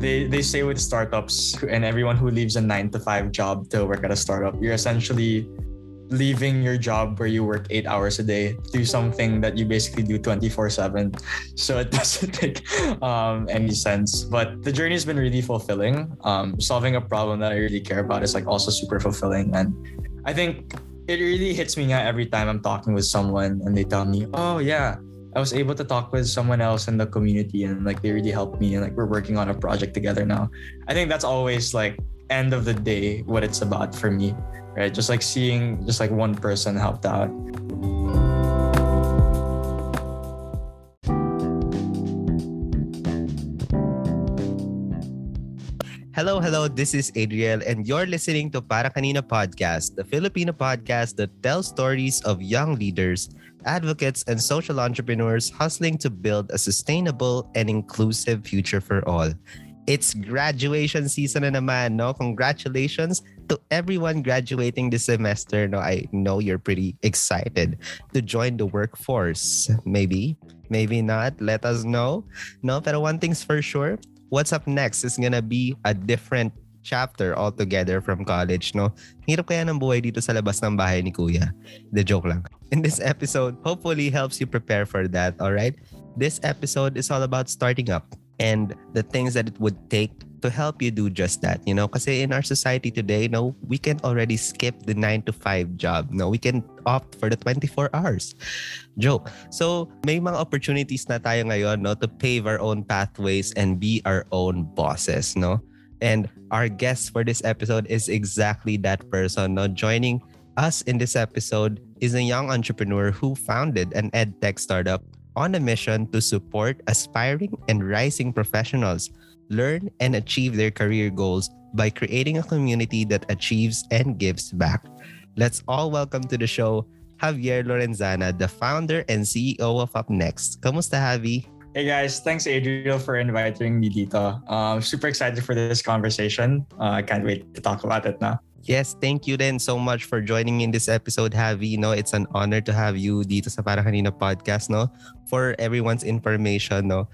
they they say with startups and everyone who leaves a nine to five job to work at a startup, you're essentially leaving your job where you work eight hours a day do something that you basically do 24 7 so it doesn't make um, any sense. But the journey has been really fulfilling. Um, solving a problem that i really care about is like also super fulfilling. And i think it really hits me every time i'm talking with someone and they tell me oh yeah I was able to talk with someone else in the community and like they really helped me and like we're working on a project together now. I think that's always like end of the day what it's about for me right? Just like seeing just like one person helped out. Hello, hello. This is Adriel, and you're listening to Para Kanina Podcast, the Filipino podcast that tells stories of young leaders, advocates, and social entrepreneurs hustling to build a sustainable and inclusive future for all. It's graduation season na naman, no? Congratulations to everyone graduating this semester. No, I know you're pretty excited to join the workforce. Maybe, maybe not. Let us know. No, pero one thing's for sure. What's up next is gonna be a different chapter altogether from college, no? Hirap kaya ng buhay dito sa labas ng bahay ni Kuya. The joke lang. In this episode, hopefully helps you prepare for that, all right? This episode is all about starting up and the things that it would take to help you do just that. You know, because in our society today, no, we can already skip the nine to five job. No, we can opt for the 24 hours. Joke. So, may mga opportunities na tayo ngayon, no, to pave our own pathways and be our own bosses, no? And our guest for this episode is exactly that person, Now, Joining us in this episode is a young entrepreneur who founded an edtech startup on a mission to support aspiring and rising professionals learn, and achieve their career goals by creating a community that achieves and gives back. Let's all welcome to the show Javier Lorenzana, the founder and CEO of UpNext. Kamusta, Javi? Hey guys, thanks Adriel for inviting me dito. Um, super excited for this conversation. Uh, I can't wait to talk about it now. Yes, thank you then so much for joining me in this episode, Javi. No, it's an honor to have you dito sa Para Kanina podcast, no? For everyone's information, no?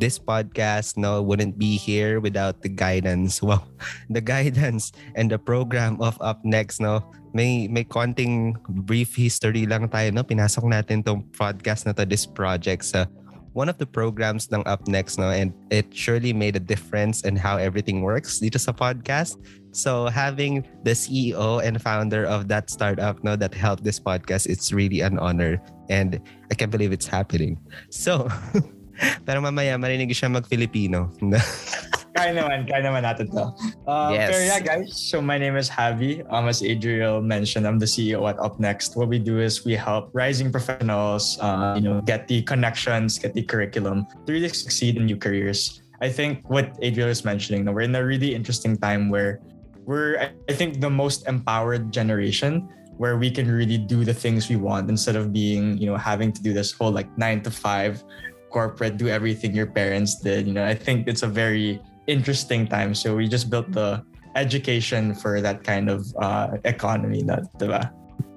this podcast no wouldn't be here without the guidance well the guidance and the program of up next no may may konting brief history lang tayo no pinasok natin tong podcast na to this project sa one of the programs ng Up Next, no? And it surely made a difference in how everything works dito sa podcast. So having the CEO and founder of that startup, no, that helped this podcast, it's really an honor. And I can't believe it's happening. So Pero mamaya, marinig siya mag-Filipino. kaya naman, kaya naman natin to. Uh, yes. Pero yeah, guys, so my name is Javi. Um, as Adriel mentioned, I'm the CEO at Up Next. What we do is we help rising professionals, uh, you know, get the connections, get the curriculum to really succeed in new careers. I think what Adriel is mentioning, we're in a really interesting time where we're, I think, the most empowered generation where we can really do the things we want instead of being, you know, having to do this whole like nine to five corporate, do everything your parents did. You know, I think it's a very interesting time. So we just built the education for that kind of uh, economy na, diba?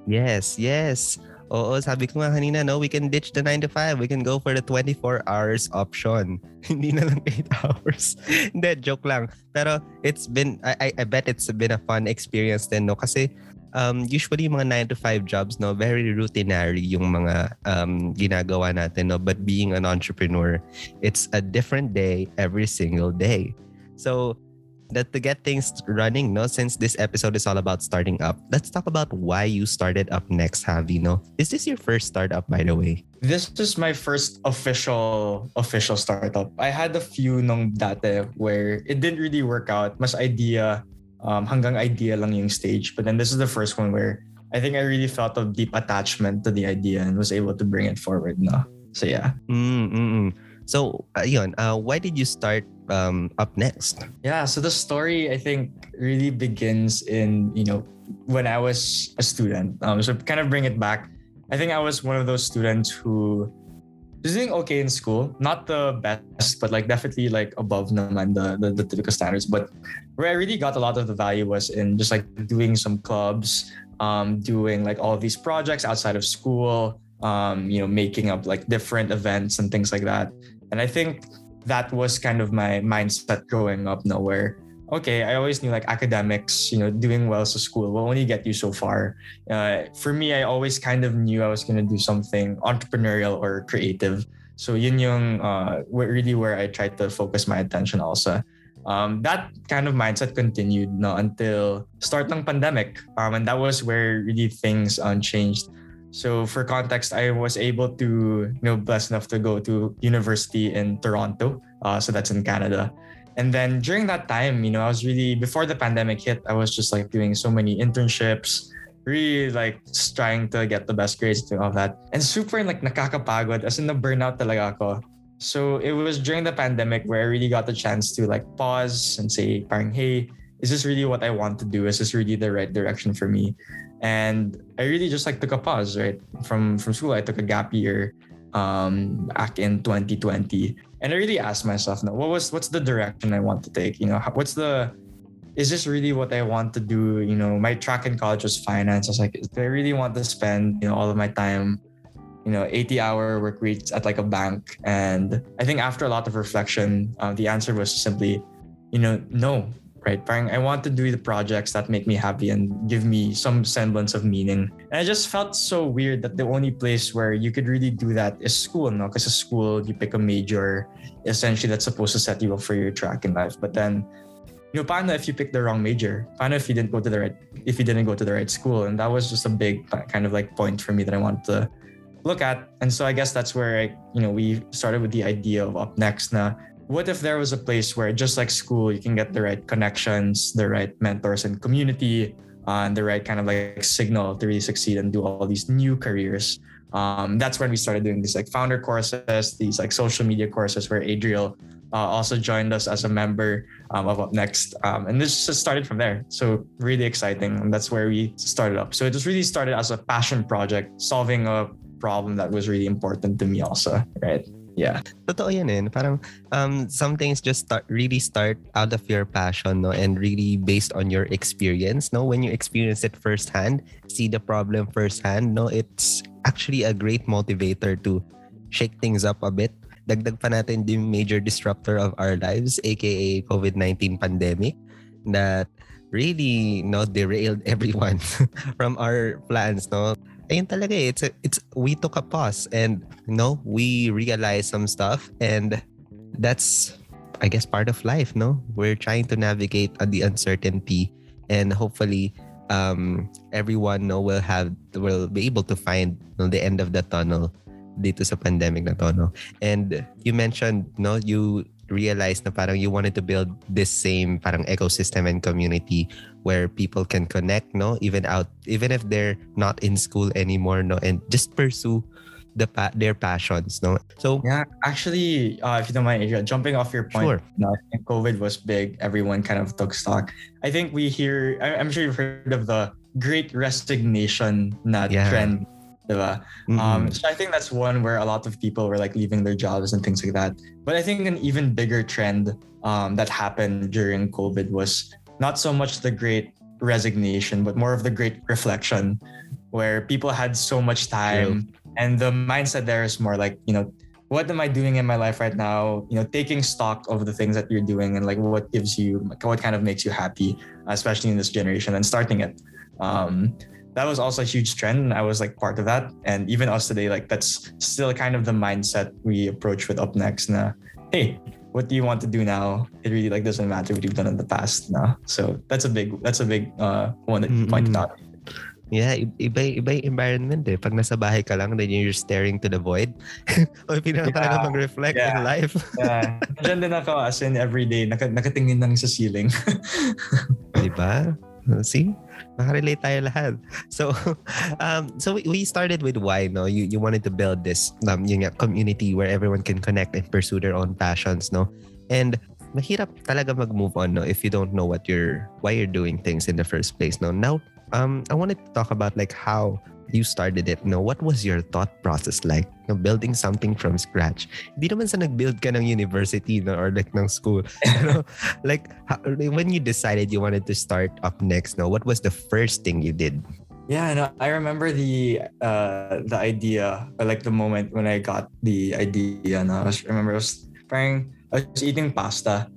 Yes, yes. Oo, sabi ko nga kanina, no, we can ditch the 9 to 5. We can go for the 24 hours option. Hindi na lang 8 hours. Hindi, joke lang. Pero it's been, I, I bet it's been a fun experience din, no? Kasi um, usually mga 9 to 5 jobs, no, very routinary yung mga um, ginagawa natin, no? But being an entrepreneur, it's a different day every single day. So, that to get things running, no, since this episode is all about starting up, let's talk about why you started up next, Javi, no? Is this your first startup, by the way? This is my first official official startup. I had a few nung dati where it didn't really work out. Mas idea um, hanggang idea lang yung stage. But then this is the first one where I think I really felt a deep attachment to the idea and was able to bring it forward. No, so yeah. Mm-mm. So, uh, yun, uh, why did you start um, up next? Yeah, so the story I think really begins in you know when I was a student. Um, so kind of bring it back. I think I was one of those students who doing okay in school, not the best, but like definitely like above naman the, the, the typical standards. But where I really got a lot of the value was in just like doing some clubs, um, doing like all these projects outside of school, um, you know, making up like different events and things like that. And I think that was kind of my mindset growing up no where okay i always knew like academics you know doing well to school will only get you so far. Uh, for me i always kind of knew i was going to do something entrepreneurial or creative. So yun yung uh, really where i tried to focus my attention also. Um, that kind of mindset continued no, until start ng pandemic. Um, and that was where really things unchanged so for context, I was able to, you know, blessed enough to go to university in Toronto. Uh, so that's in Canada. And then during that time, you know, I was really before the pandemic hit, I was just like doing so many internships, really like trying to get the best grades and all that. And super like nakakapagod as in the burnout talaga ako. So it was during the pandemic where I really got the chance to like pause and say, parang, hey, is this really what I want to do? Is this really the right direction for me? And I really just like took a pause, right? From from school, I took a gap year um, back in 2020. And I really asked myself, now, what was what's the direction I want to take? You know, what's the is this really what I want to do? You know, my track in college was finance. I was like, do I really want to spend, you know, all of my time, you know, 80 hour work weeks at like a bank? And I think after a lot of reflection, uh, the answer was simply, you know, no, right? Parang I want to do the projects that make me happy and give me some semblance of meaning. And I just felt so weird that the only place where you could really do that is school, no? Because at school, you pick a major, essentially that's supposed to set you up for your track in life. But then, you know, paano if you pick the wrong major? Paano if you didn't go to the right, if you didn't go to the right school? And that was just a big kind of like point for me that I wanted to look at. And so I guess that's where I, you know, we started with the idea of up next na what if there was a place where just like school you can get the right connections the right mentors and community uh, and the right kind of like signal to really succeed and do all these new careers? Um, that's when we started doing these like founder courses these like social media courses where adriel uh, also joined us as a member um, of up next. Um, and this just started from there. So really exciting. And that's where we started up. So it just really started as a passion project solving a problem that was really important to me also right yeah. Totoo yan eh. Parang um, some things just start really start out of your passion no and really based on your experience no when you experience it firsthand see the problem firsthand no it's actually a great motivator to shake things up a bit dagdag pa natin the major disruptor of our lives aka COVID-19 pandemic that really no derailed everyone from our plans no ayun talaga eh. It's, a, it's, we took a pause and, you know, we realized some stuff and that's, I guess, part of life, no? We're trying to navigate the uncertainty and hopefully um, everyone no, will have, will be able to find no, the end of the tunnel dito sa pandemic na to, no? And you mentioned, no, you realized na parang you wanted to build this same parang ecosystem and community where people can connect no? Even out even if they're not in school anymore no? And just pursue the pa- their passions no? So yeah actually uh, if you don't mind Adriel, jumping off your point sure. no, covid was big. Everyone kind of took stock. I think we hear i'm sure you've heard of the great resignation na yeah. trend Mm-hmm. Um, so I think that's one where a lot of people were like leaving their jobs and things like that. But I think an even bigger trend um, that happened during COVID was not so much the great resignation, but more of the great reflection, where people had so much time, True. and the mindset there is more like you know, what am I doing in my life right now? You know, taking stock of the things that you're doing and like what gives you, what kind of makes you happy, especially in this generation, and starting it. Um, that was also a huge trend and i was like part of that and even us today like that's still kind of the mindset we approach with up next na hey what do you want to do now it really like doesn't matter what you've done in the past now so that's a big that's a big uh, one that you pointed out Yeah, iba, iba yung environment eh. Pag nasa bahay ka lang, then you're staring to the void. o pinaka yeah. mag-reflect yeah. in life. yeah. Diyan din ako as in everyday, nak- nakatingin lang sa ceiling. diba? See? Nakarelate tayo lahat. So, um, so we started with why, no? You, you wanted to build this um, yung community where everyone can connect and pursue their own passions, no? And mahirap talaga mag-move on, no? If you don't know what you're, why you're doing things in the first place, no? Now, um, I wanted to talk about like how you started it, no, what was your thought process like? No, building something from scratch. Hindi naman sa nag-build ka ng university no, or like ng school. Pero like how, when you decided you wanted to start up next, no, what was the first thing you did? Yeah, no, I remember the uh the idea, or like the moment when I got the idea. No, I remember I was parang I was eating pasta.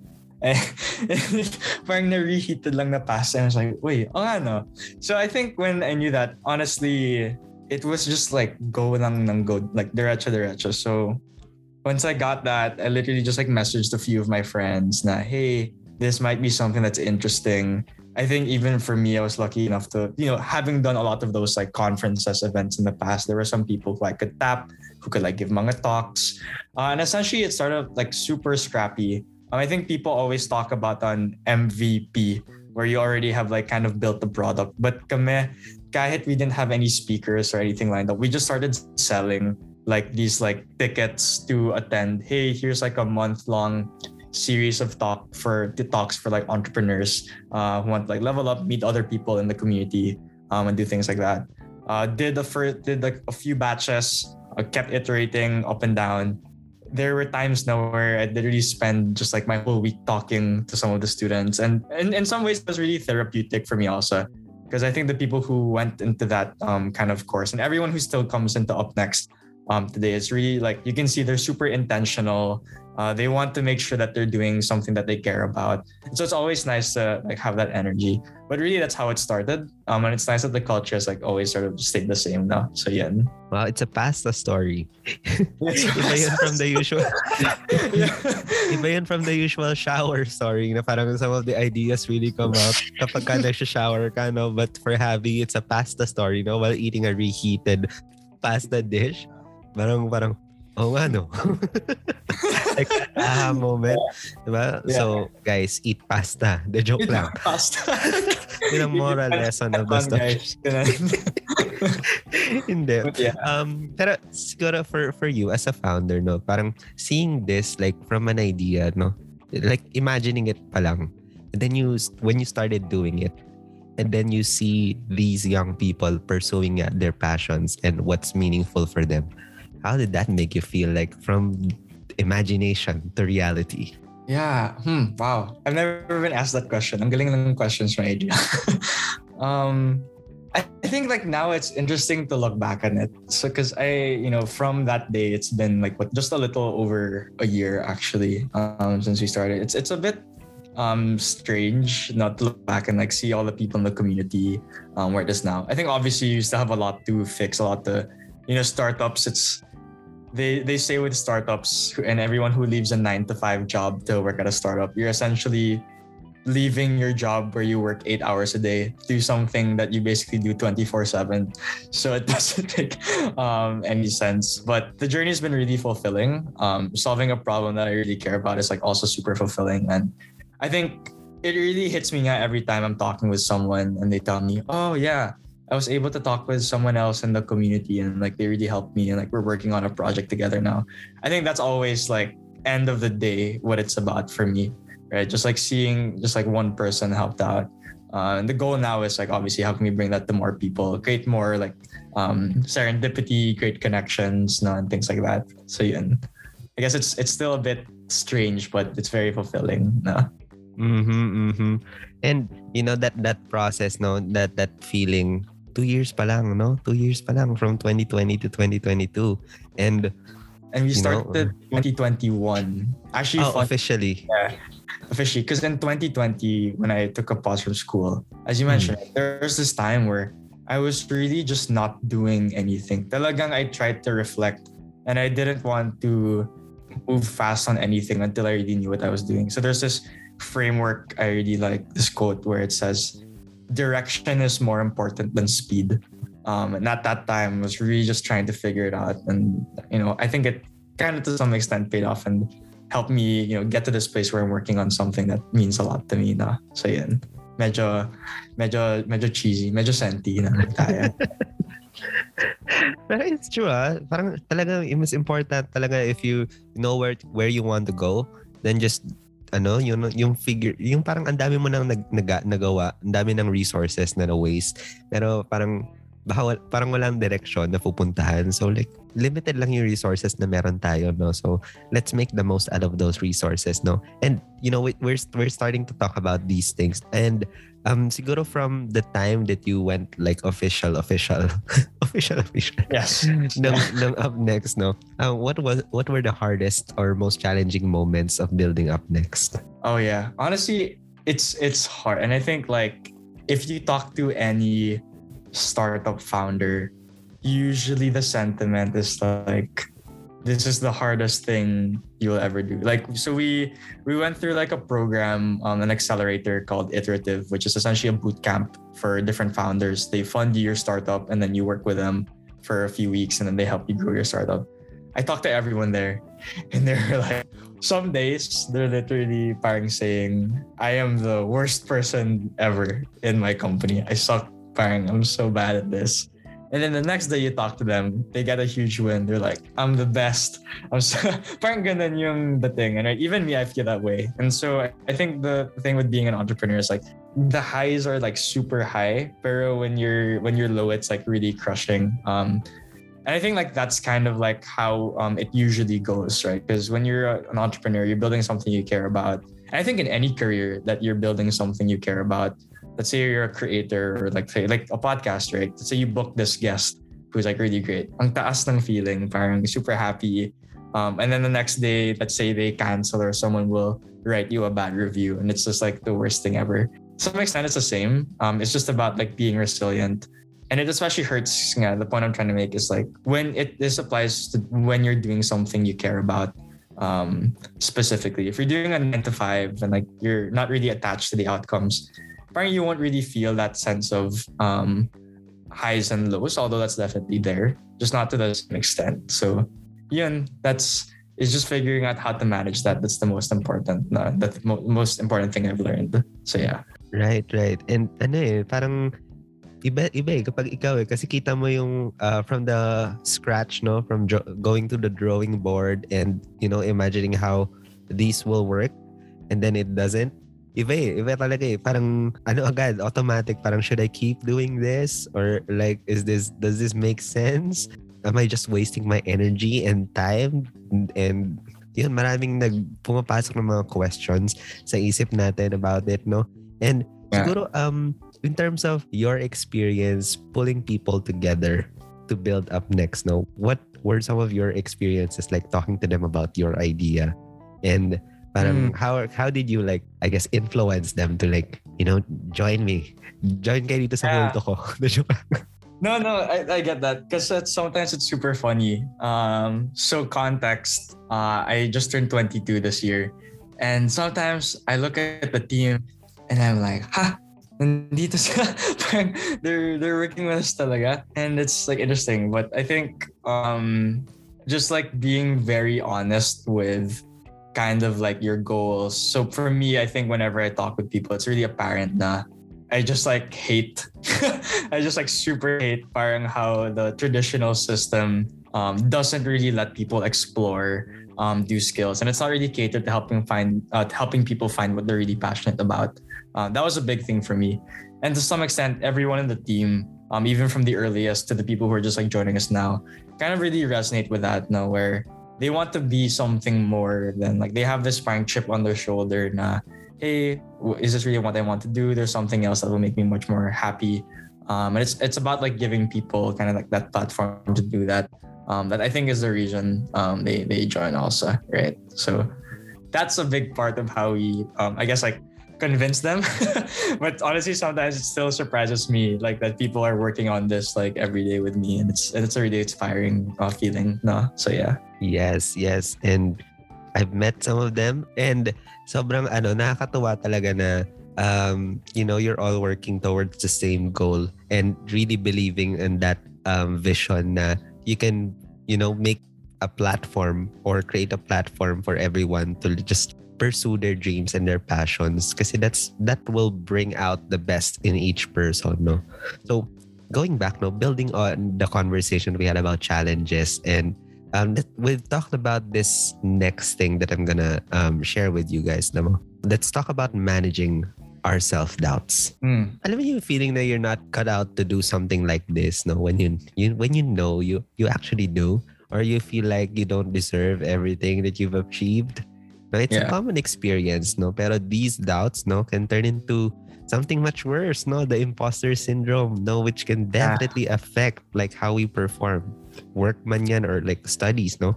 And parang na-reheated lang na pasta. And I was like, wait, oh nga no. So I think when I knew that, honestly, it was just like go lang ng go, like derecha derecha. So once I got that, I literally just like messaged a few of my friends na, hey, this might be something that's interesting. I think even for me, I was lucky enough to, you know, having done a lot of those like conferences, events in the past, there were some people who I could tap, who could like give mga talks. Uh, and essentially it started like super scrappy. Um, I think people always talk about an MVP where you already have like kind of built the product. But kame, kahit we didn't have any speakers or anything lined up, we just started selling like these like tickets to attend. Hey, here's like a month long series of talk for the talks for like entrepreneurs uh, who want to like level up, meet other people in the community, um, and do things like that. Uh, did the first did like a few batches, uh, kept iterating up and down. There were times now where I literally spend just like my whole week talking to some of the students, and, and in some ways it was really therapeutic for me also, because I think the people who went into that um, kind of course and everyone who still comes into Up Next um, today. It's really like you can see they're super intentional. Uh, they want to make sure that they're doing something that they care about. So it's always nice to like have that energy. But really, that's how it started. Um, and it's nice that the culture has like always sort of stayed the same now. So yeah. Well, it's a pasta story. Iba yun from the usual. Iba yun from the usual shower story na parang some of the ideas really come up kapag ka shower ka, no? But for Javi, it's a pasta story, no? While eating a reheated pasta dish. Parang, parang, oh nga no. like, ah, moment. Diba? Yeah. So, guys, eat pasta. The joke eat lang. Pasta. Yun ang moral lesson of the story. Hindi. Yeah. Um, pero siguro for, for you as a founder, no, parang seeing this like from an idea, no, like imagining it pa lang. And then you, when you started doing it, and then you see these young people pursuing their passions and what's meaningful for them how did that make you feel like from imagination to reality? Yeah. Hmm. Wow. I've never been asked that question. I'm getting ng questions from Adriel. um, I think like now it's interesting to look back on it. So because I, you know, from that day, it's been like what just a little over a year actually um, since we started. It's it's a bit um strange not to look back and like see all the people in the community um where it is now. I think obviously you still have a lot to fix, a lot to you know startups. It's they they say with startups and everyone who leaves a nine to five job to work at a startup, you're essentially leaving your job where you work eight hours a day do something that you basically do 24 7 so it doesn't make um, any sense. But the journey has been really fulfilling. Um, solving a problem that i really care about is like also super fulfilling. And i think it really hits me every time i'm talking with someone and they tell me oh yeah I was able to talk with someone else in the community and like they really helped me and like we're working on a project together now. I think that's always like end of the day what it's about for me, right? Just like seeing just like one person helped out. Uh, and the goal now is like obviously how can we bring that to more people, create more like um, serendipity, create connections, no, and things like that. So yeah, I guess it's it's still a bit strange, but it's very fulfilling. No? Mm-hmm, mm-hmm. And you know that that process, no, that that feeling two years pa lang, no? Two years pa lang from 2020 to 2022. And and we started know, 2021. Actually, oh, officially. Yeah, officially. Because in 2020, when I took a pause from school, as you mentioned, mm. there was this time where I was really just not doing anything. Talagang I tried to reflect and I didn't want to move fast on anything until I really knew what I was doing. So there's this framework I really like, this quote where it says, direction is more important than speed. Um, and at that time, I was really just trying to figure it out. And, you know, I think it kind of to some extent paid off and helped me, you know, get to this place where I'm working on something that means a lot to me na. So yun, medyo, medyo, medyo cheesy, medyo senti na tayo. But it's true ah. Parang talaga, mas important talaga if you know where where you want to go, then just ano, yung, yung figure, yung parang ang dami mo nang nag, nag, nagawa, ang dami ng resources na na-waste. Pero parang, baka, parang walang direction na pupuntahan. So like, limited lang yung resources na meron tayo, no? So, let's make the most out of those resources, no? And, you know, we- we're, we're starting to talk about these things. And um, siguro from the time that you went like official, official, official, official, Yes. ng, ng up next, no? Um, what was what were the hardest or most challenging moments of building up next? Oh yeah. Honestly, it's it's hard. And I think like if you talk to any startup founder, usually the sentiment is like this is the hardest thing you'll ever do. Like so we we went through like a program um an accelerator called Iterative, which is essentially a boot camp for different founders. They fund your startup and then you work with them for a few weeks and then they help you grow your startup. I talked to everyone there and they're like some days they're literally parang saying I am the worst person ever in my company. I suck parang I'm so bad at this. And then the next day you talk to them, they get a huge win. They're like, I'm the best. I'm so parang ganun yung the thing. And I, even me, I feel that way. And so I, I think the thing with being an entrepreneur is like the highs are like super high, but when you're when you're low, it's like really crushing. Um, and I think like that's kind of like how um, it usually goes, right? Because when you're a- an entrepreneur, you're building something you care about. And I think in any career that you're building something you care about, let's say you're a creator or like say like a podcast, right? Let's say you book this guest who's like really great. Ang taas ng feeling, parang super happy. Um, and then the next day, let's say they cancel or someone will write you a bad review and it's just like the worst thing ever. To some extent, it's the same. Um, it's just about like being resilient. And it especially hurts. The point I'm trying to make is like when it this applies to when you're doing something you care about um, specifically. If you're doing a nine to five and like you're not really attached to the outcomes, parang you won't really feel that sense of um, highs and lows, although that's definitely there, just not to the same extent. So, yun, that's it's just figuring out how to manage that. That's the most important, the mo- most important thing I've learned. So yeah. Right, right. And ano eh, parang iba iba eh kapag ikaw eh kasi kita mo yung uh, from the scratch no from going to the drawing board and you know imagining how these will work and then it doesn't iba eh iba talaga eh. Parang ano agad automatic parang should I keep doing this? Or like is this does this make sense? Am I just wasting my energy and time? And, and yun maraming nag pumapasok ng mga questions sa isip natin about it no? And Yeah. siguro um in terms of your experience pulling people together to build up next no? What were some of your experiences like talking to them about your idea? And parang Mm. how how did you like I guess influence them to like you know join me join kayo dito sa Yeah. multo ko. No, no, I, I get that because sometimes it's super funny. Um, so context, uh, I just turned 22 this year, and sometimes I look at the team and I'm like, ha, nandito sila. They're they're working with us talaga, and it's like interesting. But I think um, just like being very honest with kind of like your goals. So for me, I think whenever I talk with people, it's really apparent na I just like hate. I just like super hate parang how the traditional system um, doesn't really let people explore um, skills, and it's not really catered to helping find uh, helping people find what they're really passionate about. Uh, that was a big thing for me, and to some extent, everyone in the team, um, even from the earliest to the people who are just like joining us now, kind of really resonate with that. No, where they want to be something more than like they have this prank chip on their shoulder. Nah, hey, is this really what I want to do? There's something else that will make me much more happy. Um, and it's it's about like giving people kind of like that platform to do that. Um, that I think is the reason um, they they join also, right? So that's a big part of how we, um, I guess, like convince them. but honestly, sometimes it still surprises me, like that people are working on this like every day with me, and it's and it's a really inspiring uh, feeling. No, so yeah. Yes, yes. And I've met some of them and sobrang ano, nakakatuwa talaga na um, you know, you're all working towards the same goal and really believing in that um, vision na you can, you know, make a platform or create a platform for everyone to just pursue their dreams and their passions kasi that's that will bring out the best in each person no so going back no building on the conversation we had about challenges and um, that- we've talked about this next thing that I'm gonna um, share with you guys. Namo. Let's talk about managing our self doubts. Mm. Alam mo yung feeling that you're not cut out to do something like this, no? When you, you when you know you you actually do, or you feel like you don't deserve everything that you've achieved. It's a common experience, no? Pero these doubts, no, can turn into something much worse, no? The imposter syndrome, no, which can Yeah. definitely affect like how we perform. Work man yan or like studies, no?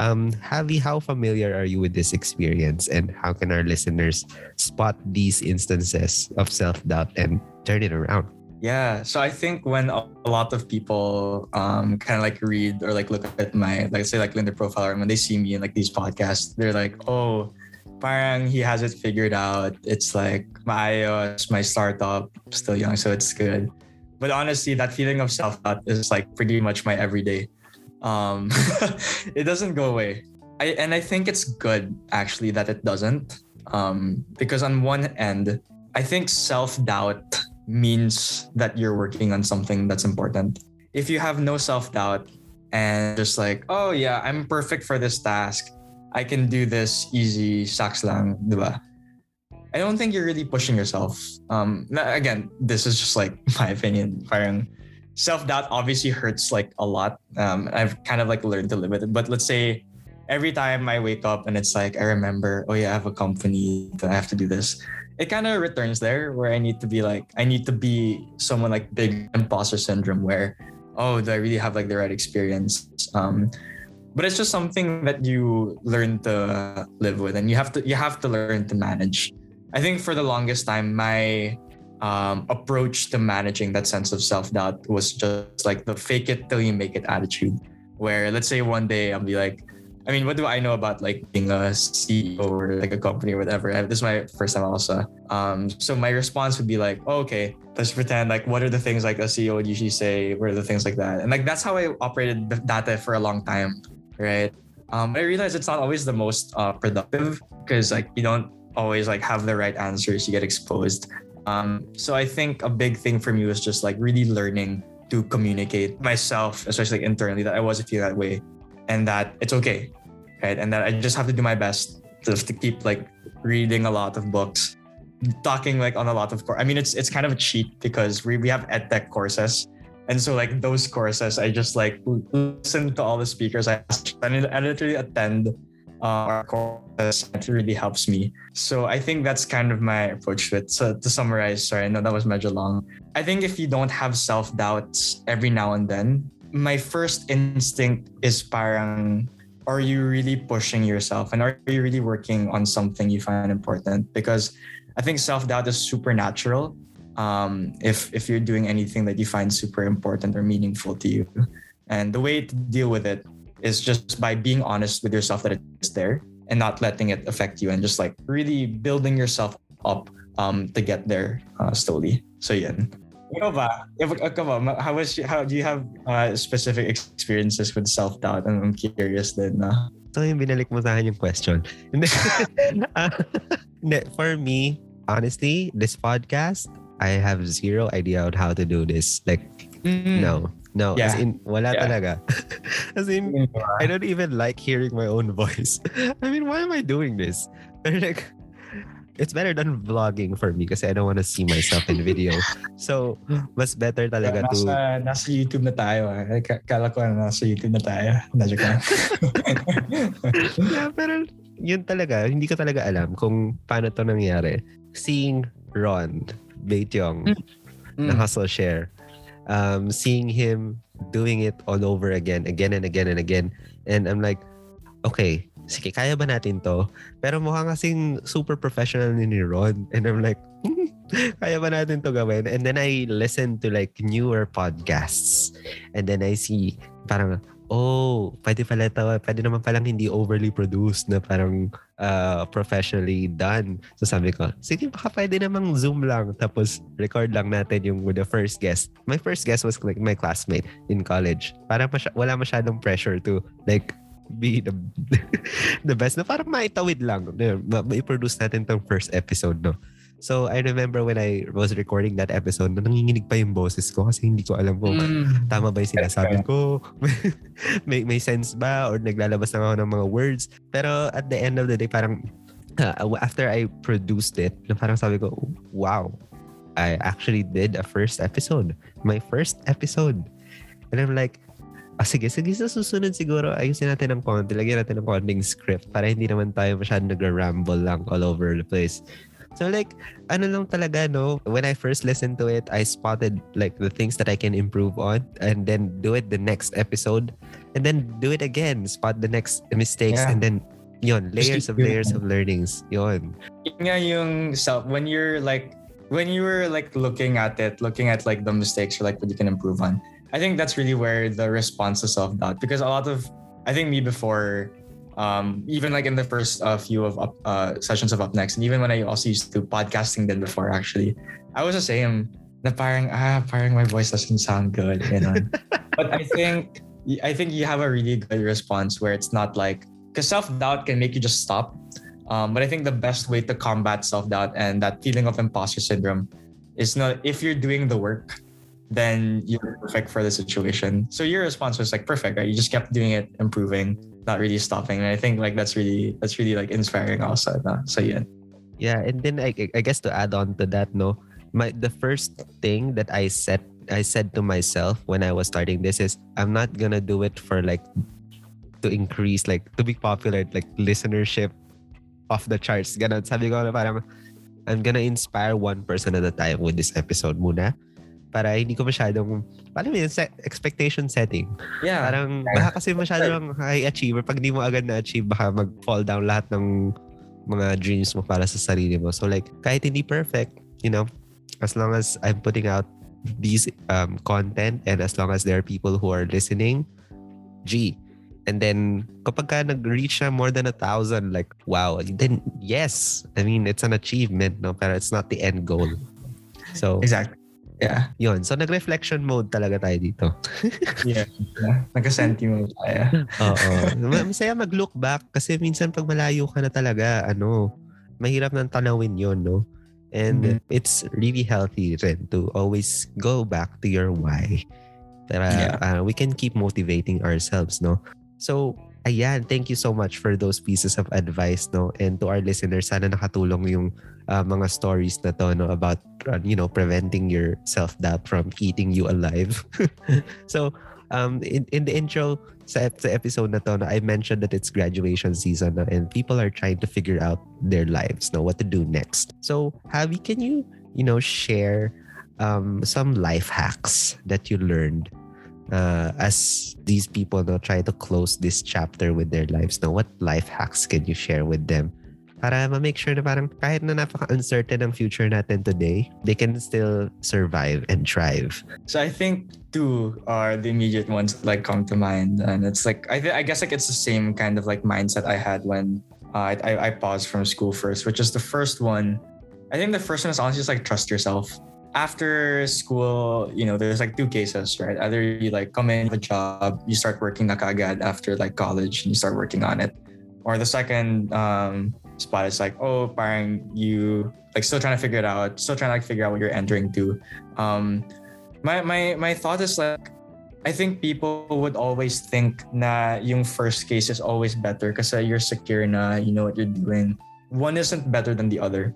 Um, Javi, how familiar are you with this experience and how can our listeners spot these instances of self-doubt and turn it around? Yeah, so I think when a lot of people um kind of like read or like look at my like say like LinkedIn profile or when they see me in like these podcasts, they're like, oh, parang he has it figured out. It's like maayos, my startup, still young, so it's good. But honestly, that feeling of self doubt is like pretty much my everyday. Um, it doesn't go away. I and I think it's good actually that it doesn't. Um, because on one end, I think self doubt means that you're working on something that's important. If you have no self doubt and just like, oh yeah, I'm perfect for this task, I can do this easy, saks lang, diba? I don't think you're really pushing yourself. Um, again, this is just like my opinion. Self doubt obviously hurts like a lot. Um, I've kind of like learned to live with it. But let's say every time I wake up and it's like I remember, oh yeah, I have a company that I have to do this it kind of returns there where I need to be like I need to be someone like big imposter syndrome where oh do I really have like the right experience? Um but it's just something that you learn to live with and you have to you have to learn to manage. I think for the longest time my um, approach to managing that sense of self-doubt was just like the fake it till you make it attitude. Where let's say one day I'll be like I mean, what do I know about like being a CEO or like a company or whatever? I- This is my first time also. Um, so my response would be like, oh, okay, let's pretend like what are the things like a CEO would usually say? What are the things like that? And like that's how I operated data for a long time, right? Um, I realized it's not always the most uh, productive because like you don't always like have the right answers. You get exposed. Um, so I think a big thing for me was just like really learning to communicate myself, especially like, internally, that I wasn't feeling that way and that it's okay right? And that i just have to do my best just to keep like reading a lot of books talking like on a lot of course i mean it's it's kind of a cheat because we, we have edtech courses. And so like those courses i just like listen to all the speakers i i literally attend uh, our courses. It really helps me. So i think that's kind of my approach to it. So to summarize sorry i know that was major long. I think if you don't have self-doubts every now and then my first instinct is parang are you really pushing yourself? And are you really working on something you find important? Because i think self-doubt is supernatural. Um, if if you're doing anything that you find super important or meaningful to you. And the way to deal with it is just by being honest with yourself that it's there and not letting it affect you and just like really building yourself up um, to get there uh, slowly. So yeah ikaw ba? Ikaw ba? Uh, how was how do you have uh, specific experiences with self-doubt? And I'm curious din na. So yung binalik mo sa akin yung question. Hindi. Hindi. For me, honestly, this podcast, I have zero idea on how to do this. Like, mm-hmm. no. No. As Yeah. in, wala Yeah. talaga. As in, mm-hmm. I don't even like hearing my own voice. I mean, why am I doing this? But like, it's better than vlogging for me kasi I don't want to see myself in video. So, mas better talaga to nasa, nasa YouTube na tayo. Ah. K- Kala ko na nasa YouTube na tayo. Nadya ka. yeah, pero yun talaga, hindi ko talaga alam kung paano to nangyari. Seeing Ron Baetyong na hustle share, um, seeing him doing it all over again, again and again and again. And I'm like, okay, sige, kaya ba natin to? Pero mukhang kasing super professional ni Ron. And I'm like, "Hmm, kaya ba natin to gawin? And then I listen to like newer podcasts. And then I see, parang, oh, pwede pala ito, pwede naman palang hindi overly produced na parang uh, professionally done. So sabi ko, sige, baka pwede namang Zoom lang tapos record lang natin yung with the first guest. My first guest was like my classmate in college. Parang masya- wala masyadong pressure to like be the the best na parang maitawid lang. Ma- Ma-produce natin tong first episode, no? So, I remember when I was recording that episode, na nanginginig pa yung boses ko kasi hindi ko alam kung Mm. tama ba yung sinasabi ko? may, may sense ba? Or naglalabas lang ako ng mga words? Pero at the end of the day, parang uh, after I produced it, parang sabi ko, wow, I actually did a first episode. My first episode. And I'm like, Ah, sige, sige. Sa susunod siguro, ayusin natin ng konti. Lagyan natin ng konting script para hindi naman tayo masyadong nag-ramble lang all over the place. So like, ano lang talaga, no? When I first listened to it, I spotted like the things that I can improve on and then do it the next episode and then do it again. Spot the next mistakes Yeah. and then yon layers of layers of learnings. Yon. Yun nga yung self, when you're like, when you were like looking at it, looking at like the mistakes or like what you can improve on, I think that's really where the response to self doubt, because a lot of, I think me before, um, even like in the first uh, few of up, uh, sessions of Up Next, and even when I also used to podcasting then before actually, I was the same. The parang, ah, parang my voice doesn't sound good, you know. but I think, I think you have a really good response where it's not like, because self doubt can make you just stop um, but I think the best way to combat self doubt and that feeling of imposter syndrome is not if you're doing the work, then you're perfect for the situation. So your response was like perfect, right? You just kept doing it, improving, not really stopping. And I think like that's really that's really like inspiring also. No? So yeah. Yeah, and then I, I guess to add on to that, no, my the first thing that I said I said to myself when I was starting this is I'm not gonna do it for like to increase like to be popular like listenership off the charts. Ganon. Sabi ko na I'm gonna inspire one person at a time with this episode muna. Para hindi ko masyadong, paano mo yun, set, expectation setting. Yeah. Parang baka kasi masyadong high achiever. Pag di mo agad na-achieve, baka mag-fall down lahat ng mga dreams mo para sa sarili mo. So like, kahit hindi perfect, you know, as long as I'm putting out these um, content and as long as there are people who are listening, G. And then, kapag ka nag-reach na more than a thousand, like, wow, then yes. I mean, it's an achievement, no? Pero it's not the end goal. So, Exactly. Yeah. yun. So, nag-reflection mode talaga tayo dito. Yeah. mo tayo. Oo. Ma- Masaya mag-look back kasi minsan pag malayo ka na talaga, ano, mahirap nang tanawin yon no? And Mhm. it's really healthy rin to always go back to your why. Para Yeah. uh, we can keep motivating ourselves, no? So, ayan, thank you so much for those pieces of advice, no? And to our listeners, sana nakatulong yung uh, mga stories na to, no? About, uh, you know, preventing your self-doubt from eating you alive. so, um, in, in the intro sa, sa episode na to, no, I mentioned that it's graduation season no, and people are trying to figure out their lives, no, what to do next. So, Javi, can you, you know, share um, some life hacks that you learned uh, as these people no, try to close this chapter with their lives? No, what life hacks can you share with them? Para ma-make sure na parang kahit na napaka-uncertain ang future natin today, they can still survive and thrive. So I think two are the immediate ones that like come to mind, and it's like I th- I guess like it's the same kind of like mindset I had when uh, I I paused from school first, which is the first one. I think the first one is honestly just like trust yourself. After school, you know, there's like two cases, right? Either you like come in, a job, you start working na kagad after like college, and you start working on it, or the second um, spot is like, oh, parang you like still trying to figure it out, still trying to like figure out what you're entering to. Um, my my my thought is like I think people would always think na yung first case is always better kasi you're secure na you know what you're doing. One isn't better than the other.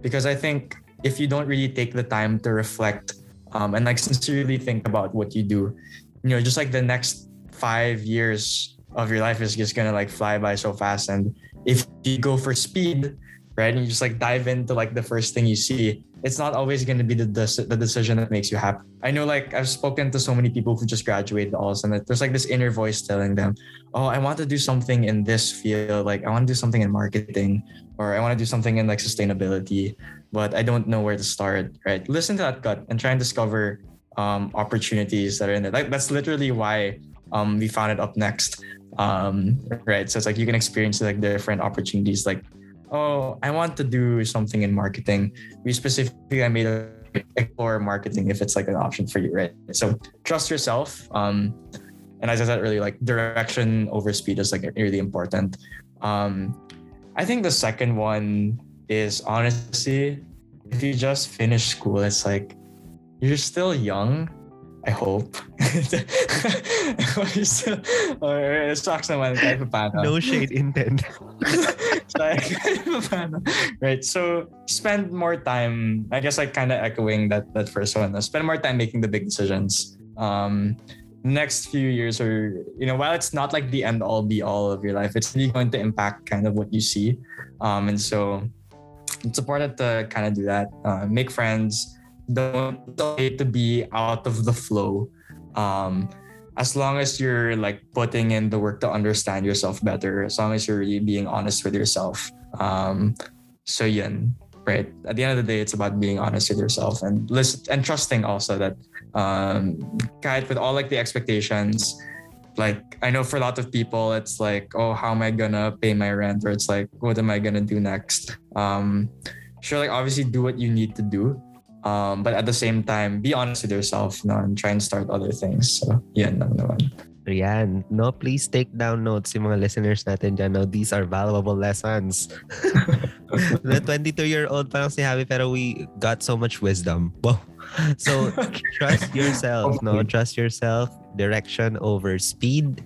Because I think if you don't really take the time to reflect um, and like sincerely think about what you do, you know, just like the next five years of your life is just gonna like fly by so fast. And if you go for speed, right, and you just like dive into like the first thing you see, it's not always going to be the, the the decision that makes you happy. I know like I've spoken to so many people who just graduated all of a sudden. There's like this inner voice telling them, "Oh, I want to do something in this field. Like I want to do something in marketing, or I want to do something in like sustainability, but I don't know where to start." Right? Listen to that gut and try and discover um, opportunities that are in it. Like that's literally why um, we found it up next. Um, right? So it's like you can experience like different opportunities. Like oh, I want to do something in marketing. We specifically I made a explore marketing if it's like an option for you, right? So trust yourself. Um, and as I said earlier, like direction over speed is like really important. Um, I think the second one is honestly, if you just finish school, it's like you're still young. I hope. Or sucks naman kahit paano. No shade intended. right. So spend more time. I guess like kind of echoing that that first one. Spend more time making the big decisions. Um, next few years or you know while it's not like the end all be all of your life it's really going to impact kind of what you see um and so it's important to kind of do that uh, make friends don't wait to be out of the flow. Um as long as you're like putting in the work to understand yourself better as long as you're really being honest with yourself. Um so yeah right? At the end of the day it's about being honest with yourself and listen and trusting also that um guide with all like the expectations like i know for a lot of people it's like oh how am i gonna pay my rent? Or it's like what am i gonna do next? Um sure like obviously do what you need to do um but at the same time be honest with yourself you know, and try and start other things so yeah no no Ayan. No, please take down notes yung mga listeners natin dyan. No, these are valuable lessons. the 22-year-old pa lang si Javi pero we got so much wisdom. Wow. So, trust yourself. No, trust yourself. Direction over speed.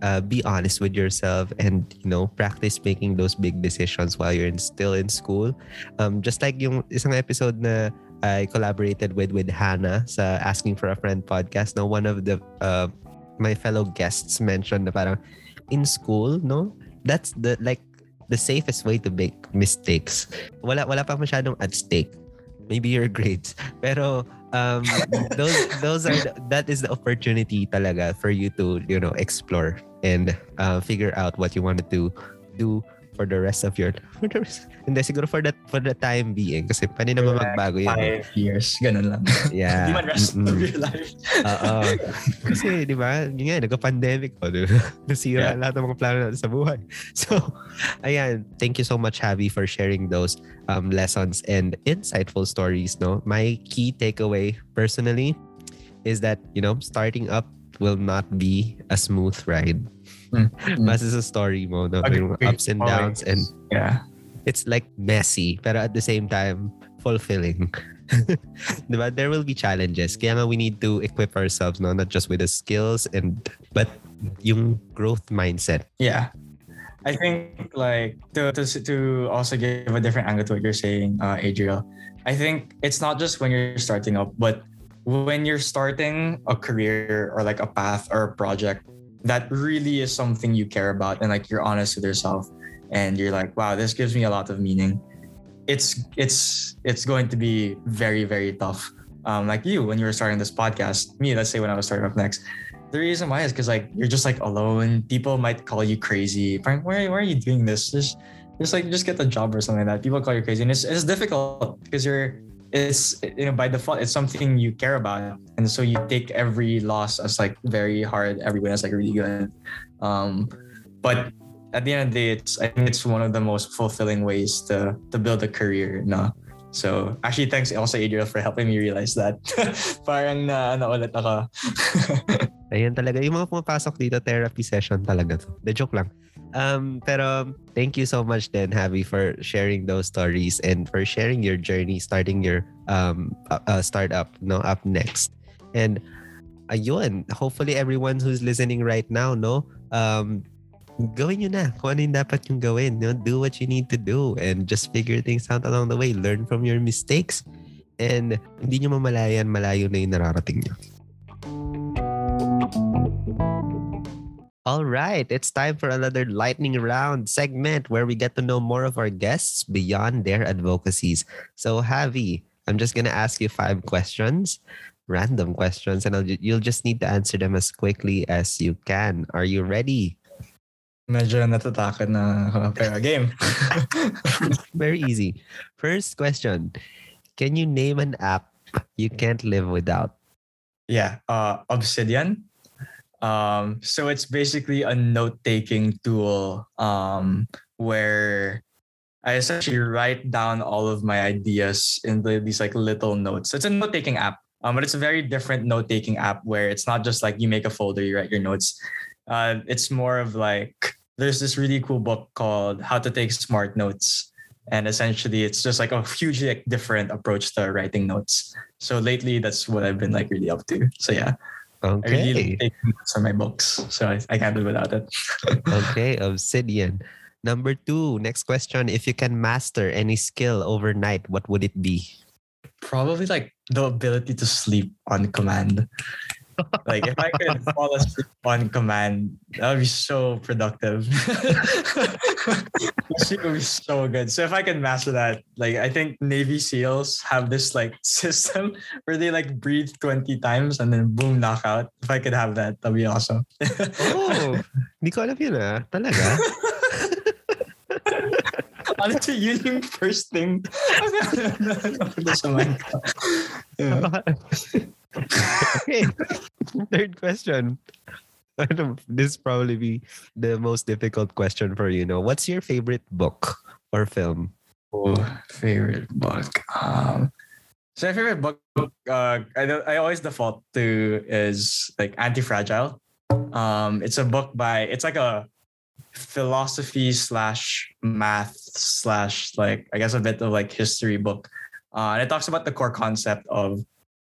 Uh, be honest with yourself and you know practice making those big decisions while you're in, still in school um just like yung isang episode na I collaborated with with Hannah sa Asking for a Friend podcast. No, one of the uh, my fellow guests mentioned na parang in school, no? That's the like the safest way to make mistakes. Wala wala pa masyadong at stake. Maybe your grades. Pero um those those are the, that is the opportunity talaga for you to, you know, explore and uh, figure out what you wanted to do for the rest of your for the rest, hindi siguro for that for the time being. Kasi paano naman magbago yun? five years ganun lang. Yeah. Hindi man rest Mm-mm. of your life. Oo. Kasi di ba yun nga nagka-pandemic. Po di ba? Nasira yeah. lahat ng mga plano natin sa buhay. So ayan thank you so much Javi for sharing those um, lessons and insightful stories no? My key takeaway personally is that you know starting up will not be a smooth ride Mm-hmm. Basta sa story mo, no? Okay. yung ups and downs and yeah. It's like messy, pero at the same time, fulfilling. diba? There will be challenges. Kaya nga we need to equip ourselves, no? Not just with the skills and but yung growth mindset. Yeah. I think like to, to, to also give a different angle to what you're saying, uh, Adriel. I think it's not just when you're starting up, but when you're starting a career or like a path or a project that really is something you care about and like you're honest with yourself and you're like wow this gives me a lot of meaning. It's it's it's going to be very very tough. Um like you when you were starting this podcast me let's say when i was starting up next the reason why is because like you're just like alone. People might call you crazy. Why, why are you doing this? Just just like just get a job or something like that. People call you crazy and it's, it's difficult because you're it's you know by default it's something you care about and so you take every loss as like very hard every win as like really good um but at the end of the day it's i think it's one of the most fulfilling ways to to build a career no so actually thanks also Adriel for helping me realize that parang na ano ulit ako Ayan talaga. Yung mga pumapasok dito, therapy session talaga to. The joke lang. Um, pero thank you so much then, Javi, for sharing those stories and for sharing your journey, starting your um uh, uh, startup, no, up next. And ayun, hopefully everyone who's listening right now, no, um, gawin nyo na kung ano yung dapat yung gawin. No? Do what you need to do and just figure things out along the way. Learn from your mistakes and hindi nyo mamalayan, malayo na yung nararating nyo. All right, it's time for another lightning round segment where we get to know more of our guests beyond their advocacies. So, Javi, I'm just going to ask you five questions, random questions, and I'll, you'll just need to answer them as quickly as you can. Are you ready? Medyo natatakot na pero game. Very easy. First question. Can you name an app you can't live without? Yeah, uh, Obsidian. Um, so it's basically a note-taking tool um, where I essentially write down all of my ideas in the, these like little notes. It's a note-taking app, um, but it's a very different note-taking app where it's not just like you make a folder, you write your notes. Uh, it's more of like there's this really cool book called How to Take Smart Notes. And essentially, it's just like a hugely different approach to writing notes. So lately, that's what I've been like really up to. So yeah. Okay. I really take notes on my books, so I, I can't do without it. okay, Obsidian. Number two, next question. If you can master any skill overnight, what would it be? Probably like the ability to sleep on command. Like if I could fall asleep on command, that would be so productive. it would be so good. So if I can master that, like I think Navy SEALs have this like system where they like breathe 20 times and then boom, knockout. If I could have that, that'd be awesome. oh, hindi ko alam yun ah. Talaga? Honestly, yun yung first thing. sa mind ko. Okay. Third question. Don't, this probably be the most difficult question for you. Know what's your favorite book or film? Oh, favorite book. Um, so my favorite book, uh, I I always default to is like Anti-Fragile. Um, it's a book by it's like a philosophy slash math slash like I guess a bit of like history book. Uh, and it talks about the core concept of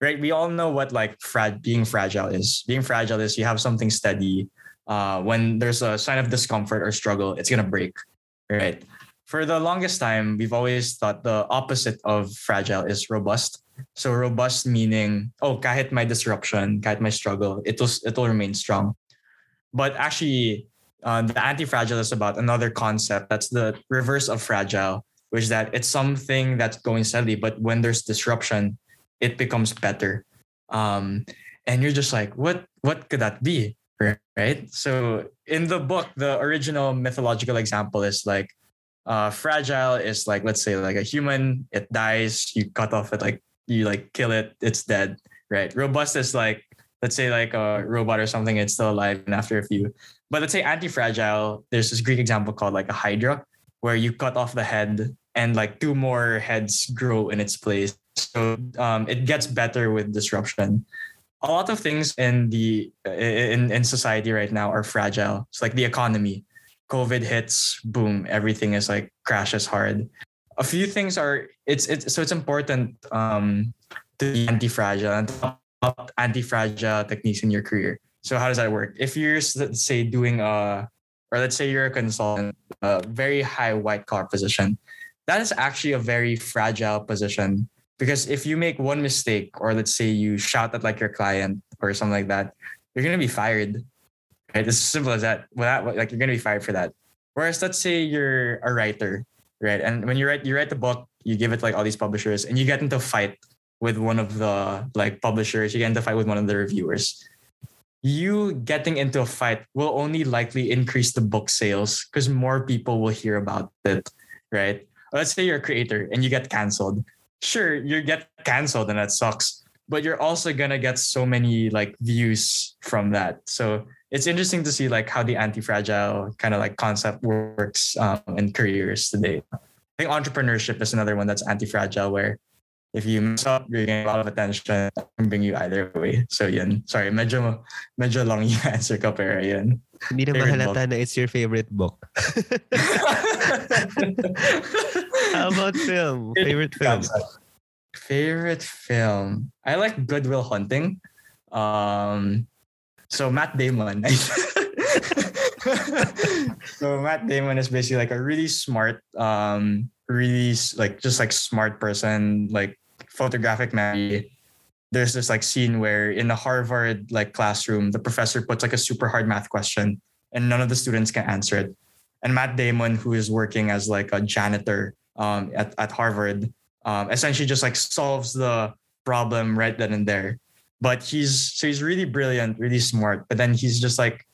right. We all know what like frag being fragile is. Being fragile is you have something steady. Uh, when there's a sign of discomfort or struggle, it's gonna break, right? For the longest time, we've always thought the opposite of fragile is robust. So robust meaning, oh, kahit my disruption, kahit my struggle, it will it will remain strong. But actually, uh, the anti-fragile is about another concept that's the reverse of fragile which is that it's something that's going steadily but when there's disruption it becomes better. Um, and you're just like what what could that be? Right? So in the book the original mythological example is like uh, fragile is like let's say like a human it dies you cut off it like you like kill it it's dead right? Robust is like let's say like a robot or something it's still alive and after a few. But let's say anti-fragile, there's this Greek example called like a hydra, where you cut off the head and like two more heads grow in its place. So um, it gets better with disruption. A lot of things in the in in society right now are fragile. It's like the economy. COVID hits, boom, everything is like crashes hard. A few things are it's it's so it's important um, to be anti-fragile and anti-fragile techniques in your career. So how does that work? If you're let's say doing a or let's say you're a consultant, a very high white collar position, that is actually a very fragile position because if you make one mistake or let's say you shout at like your client or something like that, you're gonna be fired. Right? It's as simple as that. That like you're gonna be fired for that. Whereas let's say you're a writer, right? And when you write you write the book, you give it like all these publishers, and you get into a fight with one of the like publishers, you get into a fight with one of the reviewers you getting into a fight will only likely increase the book sales because more people will hear about it, right? Let's say you're a creator and you get canceled. Sure, you get canceled and that sucks, but you're also gonna get so many like views from that. So it's interesting to see like how the anti-fragile kind of like concept works um, in careers today. I think entrepreneurship is another one that's anti-fragile where if you mess up, you're getting a lot of attention and bring you either way. So yun. Sorry, medyo, medyo long yung answer ko pero yun. Hindi na mahalata na it's your favorite book. How about film? Favorite film? Favorite film? I like Good Will Hunting. Um, so Matt Damon. so Matt Damon is basically like a really smart, um, really like just like smart person, like photographic memory. There's this like scene where in the Harvard like classroom, the professor puts like a super hard math question and none of the students can answer it. And Matt Damon, who is working as like a janitor um, at, at Harvard, um, essentially just like solves the problem right then and there. But he's so he's really brilliant, really smart. But then he's just like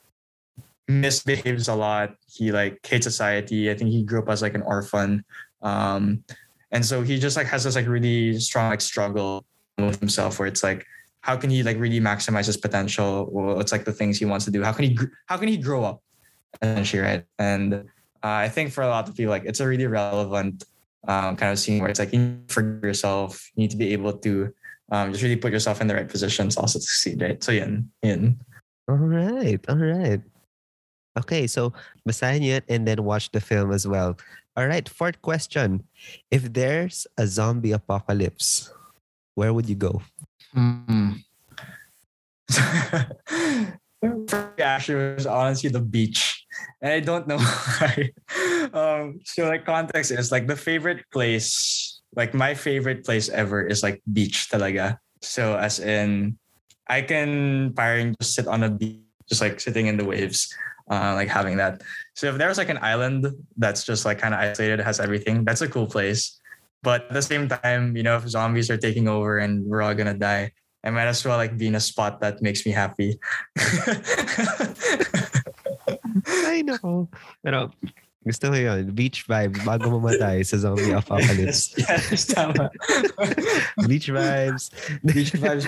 misbehaves a lot. He like hates society. I think he grew up as like an orphan. Um, and so he just like has this like really strong like struggle with himself where it's like how can he like really maximize his potential? Well it's like the things he wants to do. How can he how can he grow up essentially right? And uh, i think for a lot of people like it's a really relevant um, kind of scene where it's like you need to forgive yourself. You need to be able to um, just really put yourself in the right positions also to succeed right? So yeah, yeah. all right all right. Okay so basahin it and then watch the film as well all right, fourth question. If there's a zombie apocalypse, where would you go? Hmm. Actually, was honestly the beach, and I don't know why. um, so like context is like the favorite place, like my favorite place ever is like beach talaga. So as in, I can parang just sit on a beach, just like sitting in the waves, uh, like having that. So if there's like an island that's just like kind of isolated, has everything, that's a cool place. But at the same time, you know, if zombies are taking over and we're all gonna die, I might as well like be in a spot that makes me happy. Ay, nako. Pero gusto ko yun. Beach vibes bago mamatay sa zombie apocalypse. yes, tama. Beach vibes. Beach vibes.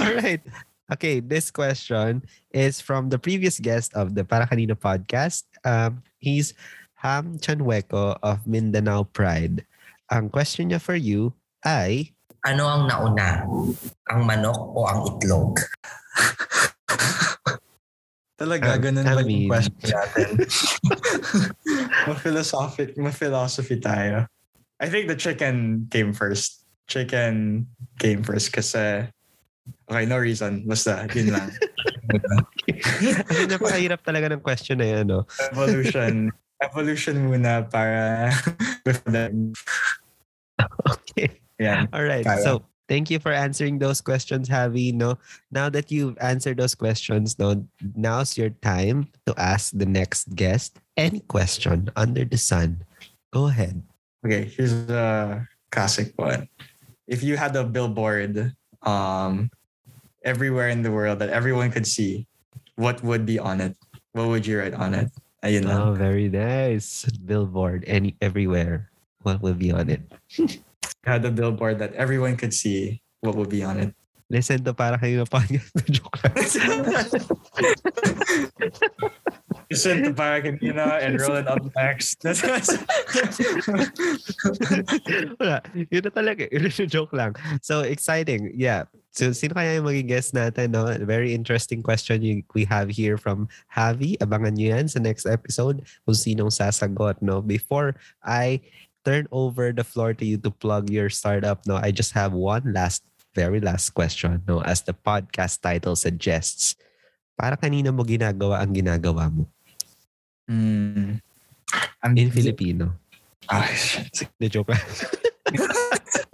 All right. Okay, this question is from the previous guest of the Para Kanina podcast. Um, he's Ham Chanweco of Mindanao Pride. Ang question niya for you ay, Ano ang nauna? Ang manok o ang itlog? Talaga, Um, ganun I ba yung mean- question natin? ma-philosophic, ma-philosophy tayo. I think the chicken came first. Chicken came first kasi okay, no reason. Basta, yun lang. Kasi napakahirap talaga ng question na yan, no? evolution. evolution muna para before them. Okay. Yeah. All right. Kaya. So, thank you for answering those questions, Javi. No, now that you've answered those questions, no, now's your time to ask the next guest any question under the sun. Go ahead. Okay, here's a classic one. If you had a billboard um everywhere in the world that everyone could see, what would be on it? What would you write on it? Ayun lang. Oh, very nice. Billboard any everywhere. What will be on it? had a billboard that everyone could see, what would be on it? Listen to para kayo na podcast. Joke lang. Listen to Parakanina and roll it up next. Wala. Yun na talaga. Yun na joke lang. So, exciting. Yeah. So, sino kaya yung maging guest natin? No? Very interesting question we have here from Javi. Abangan nyo yan sa next episode kung sinong sasagot. No? Before I turn over the floor to you to plug your startup, no, I just have one last, very last question. No? As the podcast title suggests, para kanina mo ginagawa ang ginagawa mo Hmm. I'm in Filipino. Ah, shit. Joke.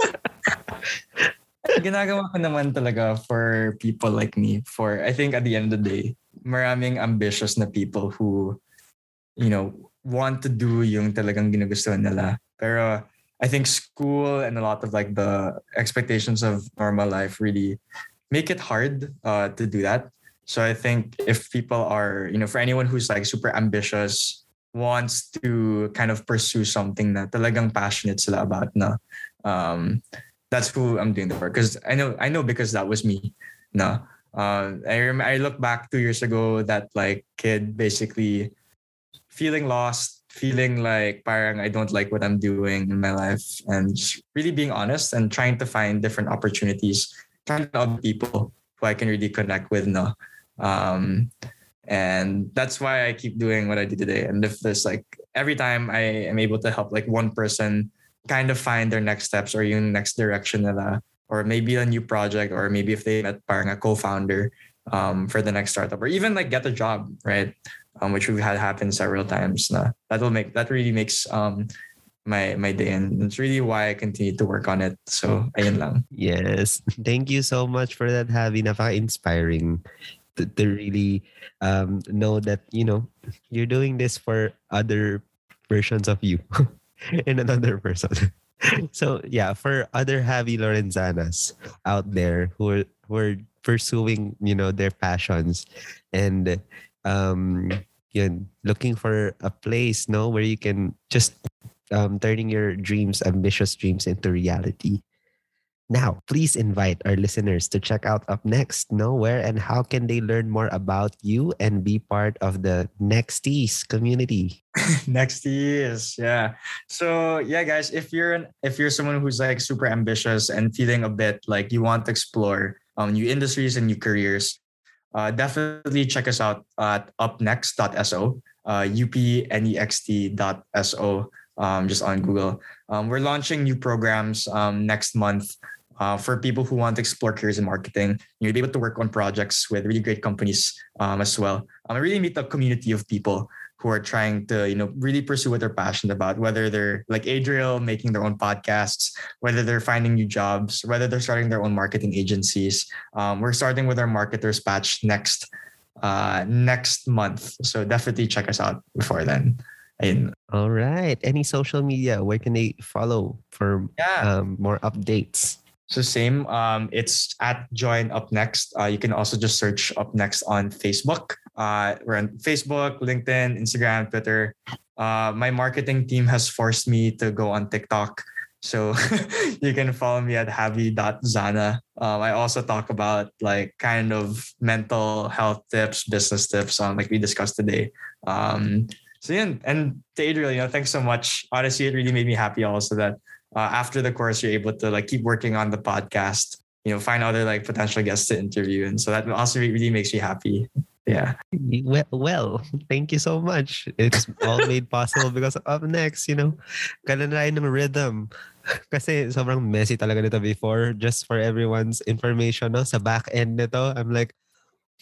ginagawa ko naman talaga for people like me. For I think at the end of the day, maraming ambitious na people who, you know, want to do yung talagang ginugustuhan nila. Pero I think school and a lot of like the expectations of normal life really make it hard uh, to do that. So I think if people are, you know, for anyone who's like super ambitious, wants to kind of pursue something na talagang passionate sila about na, um, that's who I'm doing the work. Because I know, I know because that was me. No, uh, I rem- I look back two years ago that like kid basically feeling lost, feeling like parang I don't like what I'm doing in my life, and really being honest and trying to find different opportunities, trying to other people who I can really connect with. No, um, and that's why I keep doing what I do today. And if there's like every time I am able to help like one person kind of find their next steps or yung next direction nila, or maybe a new project, or maybe if they met parang a co-founder um, for the next startup, or even like get a job, right? Um, which we've had happen several times. Na that will make that really makes um my my day, and it's really why I continue to work on it. So ayun lang. Yes. Thank you so much for that, Javi. Napaka-inspiring to, to really um, know that, you know, you're doing this for other versions of you and another person. so, yeah, for other Javi Lorenzanas out there who are, who are pursuing, you know, their passions and um, yun, looking for a place, no, where you can just um, turning your dreams, ambitious dreams into reality. Now, please invite our listeners to check out Up Next. Know where and how can they learn more about you and be part of the Nexties community? next years yeah so yeah guys if you're an if you're someone who's like super ambitious and feeling a bit like you want to explore um, new industries and new careers uh, definitely check us out at upnext.so uh, upnext.so um, just on google um, we're launching new programs um, next month uh, for people who want to explore careers in marketing you'll be able to work on projects with really great companies um, as well um, and really meet a community of people who are trying to, you know, really pursue what they're passionate about, whether they're like Adriel making their own podcasts, whether they're finding new jobs, whether they're starting their own marketing agencies. Um, we're starting with our marketers patch next uh, next month. So definitely check us out before then. And All right. Any social media? Where can they follow for yeah, um, more updates? So same. Um, it's at join up next. Uh, you can also just search up next on Facebook. Uh, we're on Facebook, LinkedIn, Instagram, Twitter. Uh, my marketing team has forced me to go on TikTok. So you can follow me at happy.zana. Um, I also talk about like kind of mental health tips, business tips, um, like we discussed today. Um, so yeah, and to Adriel, you know, thanks so much. Honestly, it really made me happy also that uh, after the course you're able to like keep working on the podcast you know find other like potential guests to interview and so that also really makes me happy yeah Well, well, thank you so much. It's all made possible because up next, you know, kailan na ng rhythm. Kasi sobrang messy talaga nito before. Just for everyone's information, no? sa back end nito, I'm like,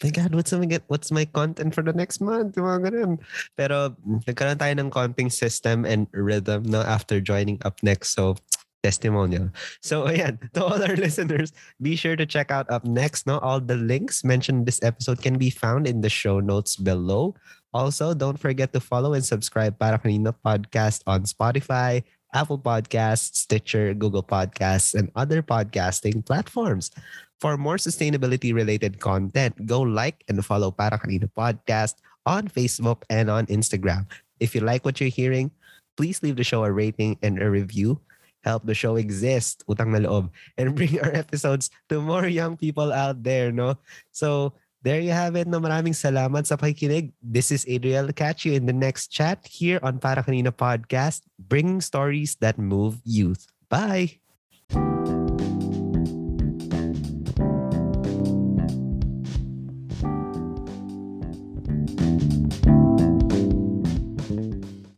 my God, what's my, what's my content for the next month? Yung Mga ganun. Pero nagkaroon tayo ng konting system and rhythm no, after joining up next. So, testimonial. So, ayan, to all our listeners, be sure to check out Up Next. No, All the links mentioned in this episode can be found in the show notes below. Also, don't forget to follow and subscribe Para Kanina Podcast on Spotify, Apple Podcasts, Stitcher, Google Podcasts, and other podcasting platforms. For more sustainability related content, go like and follow Para Kanina Podcast on Facebook and on Instagram. If you like what you're hearing, please leave the show a rating and a review. Help the show exist, utang na loob, and bring our episodes to more young people out there, no? So, there you have it. No, maraming salamat sa pakikinig. This is Adriel. Catch you in the next chat here on Para Kanina Podcast, bringing stories that move youth. Bye!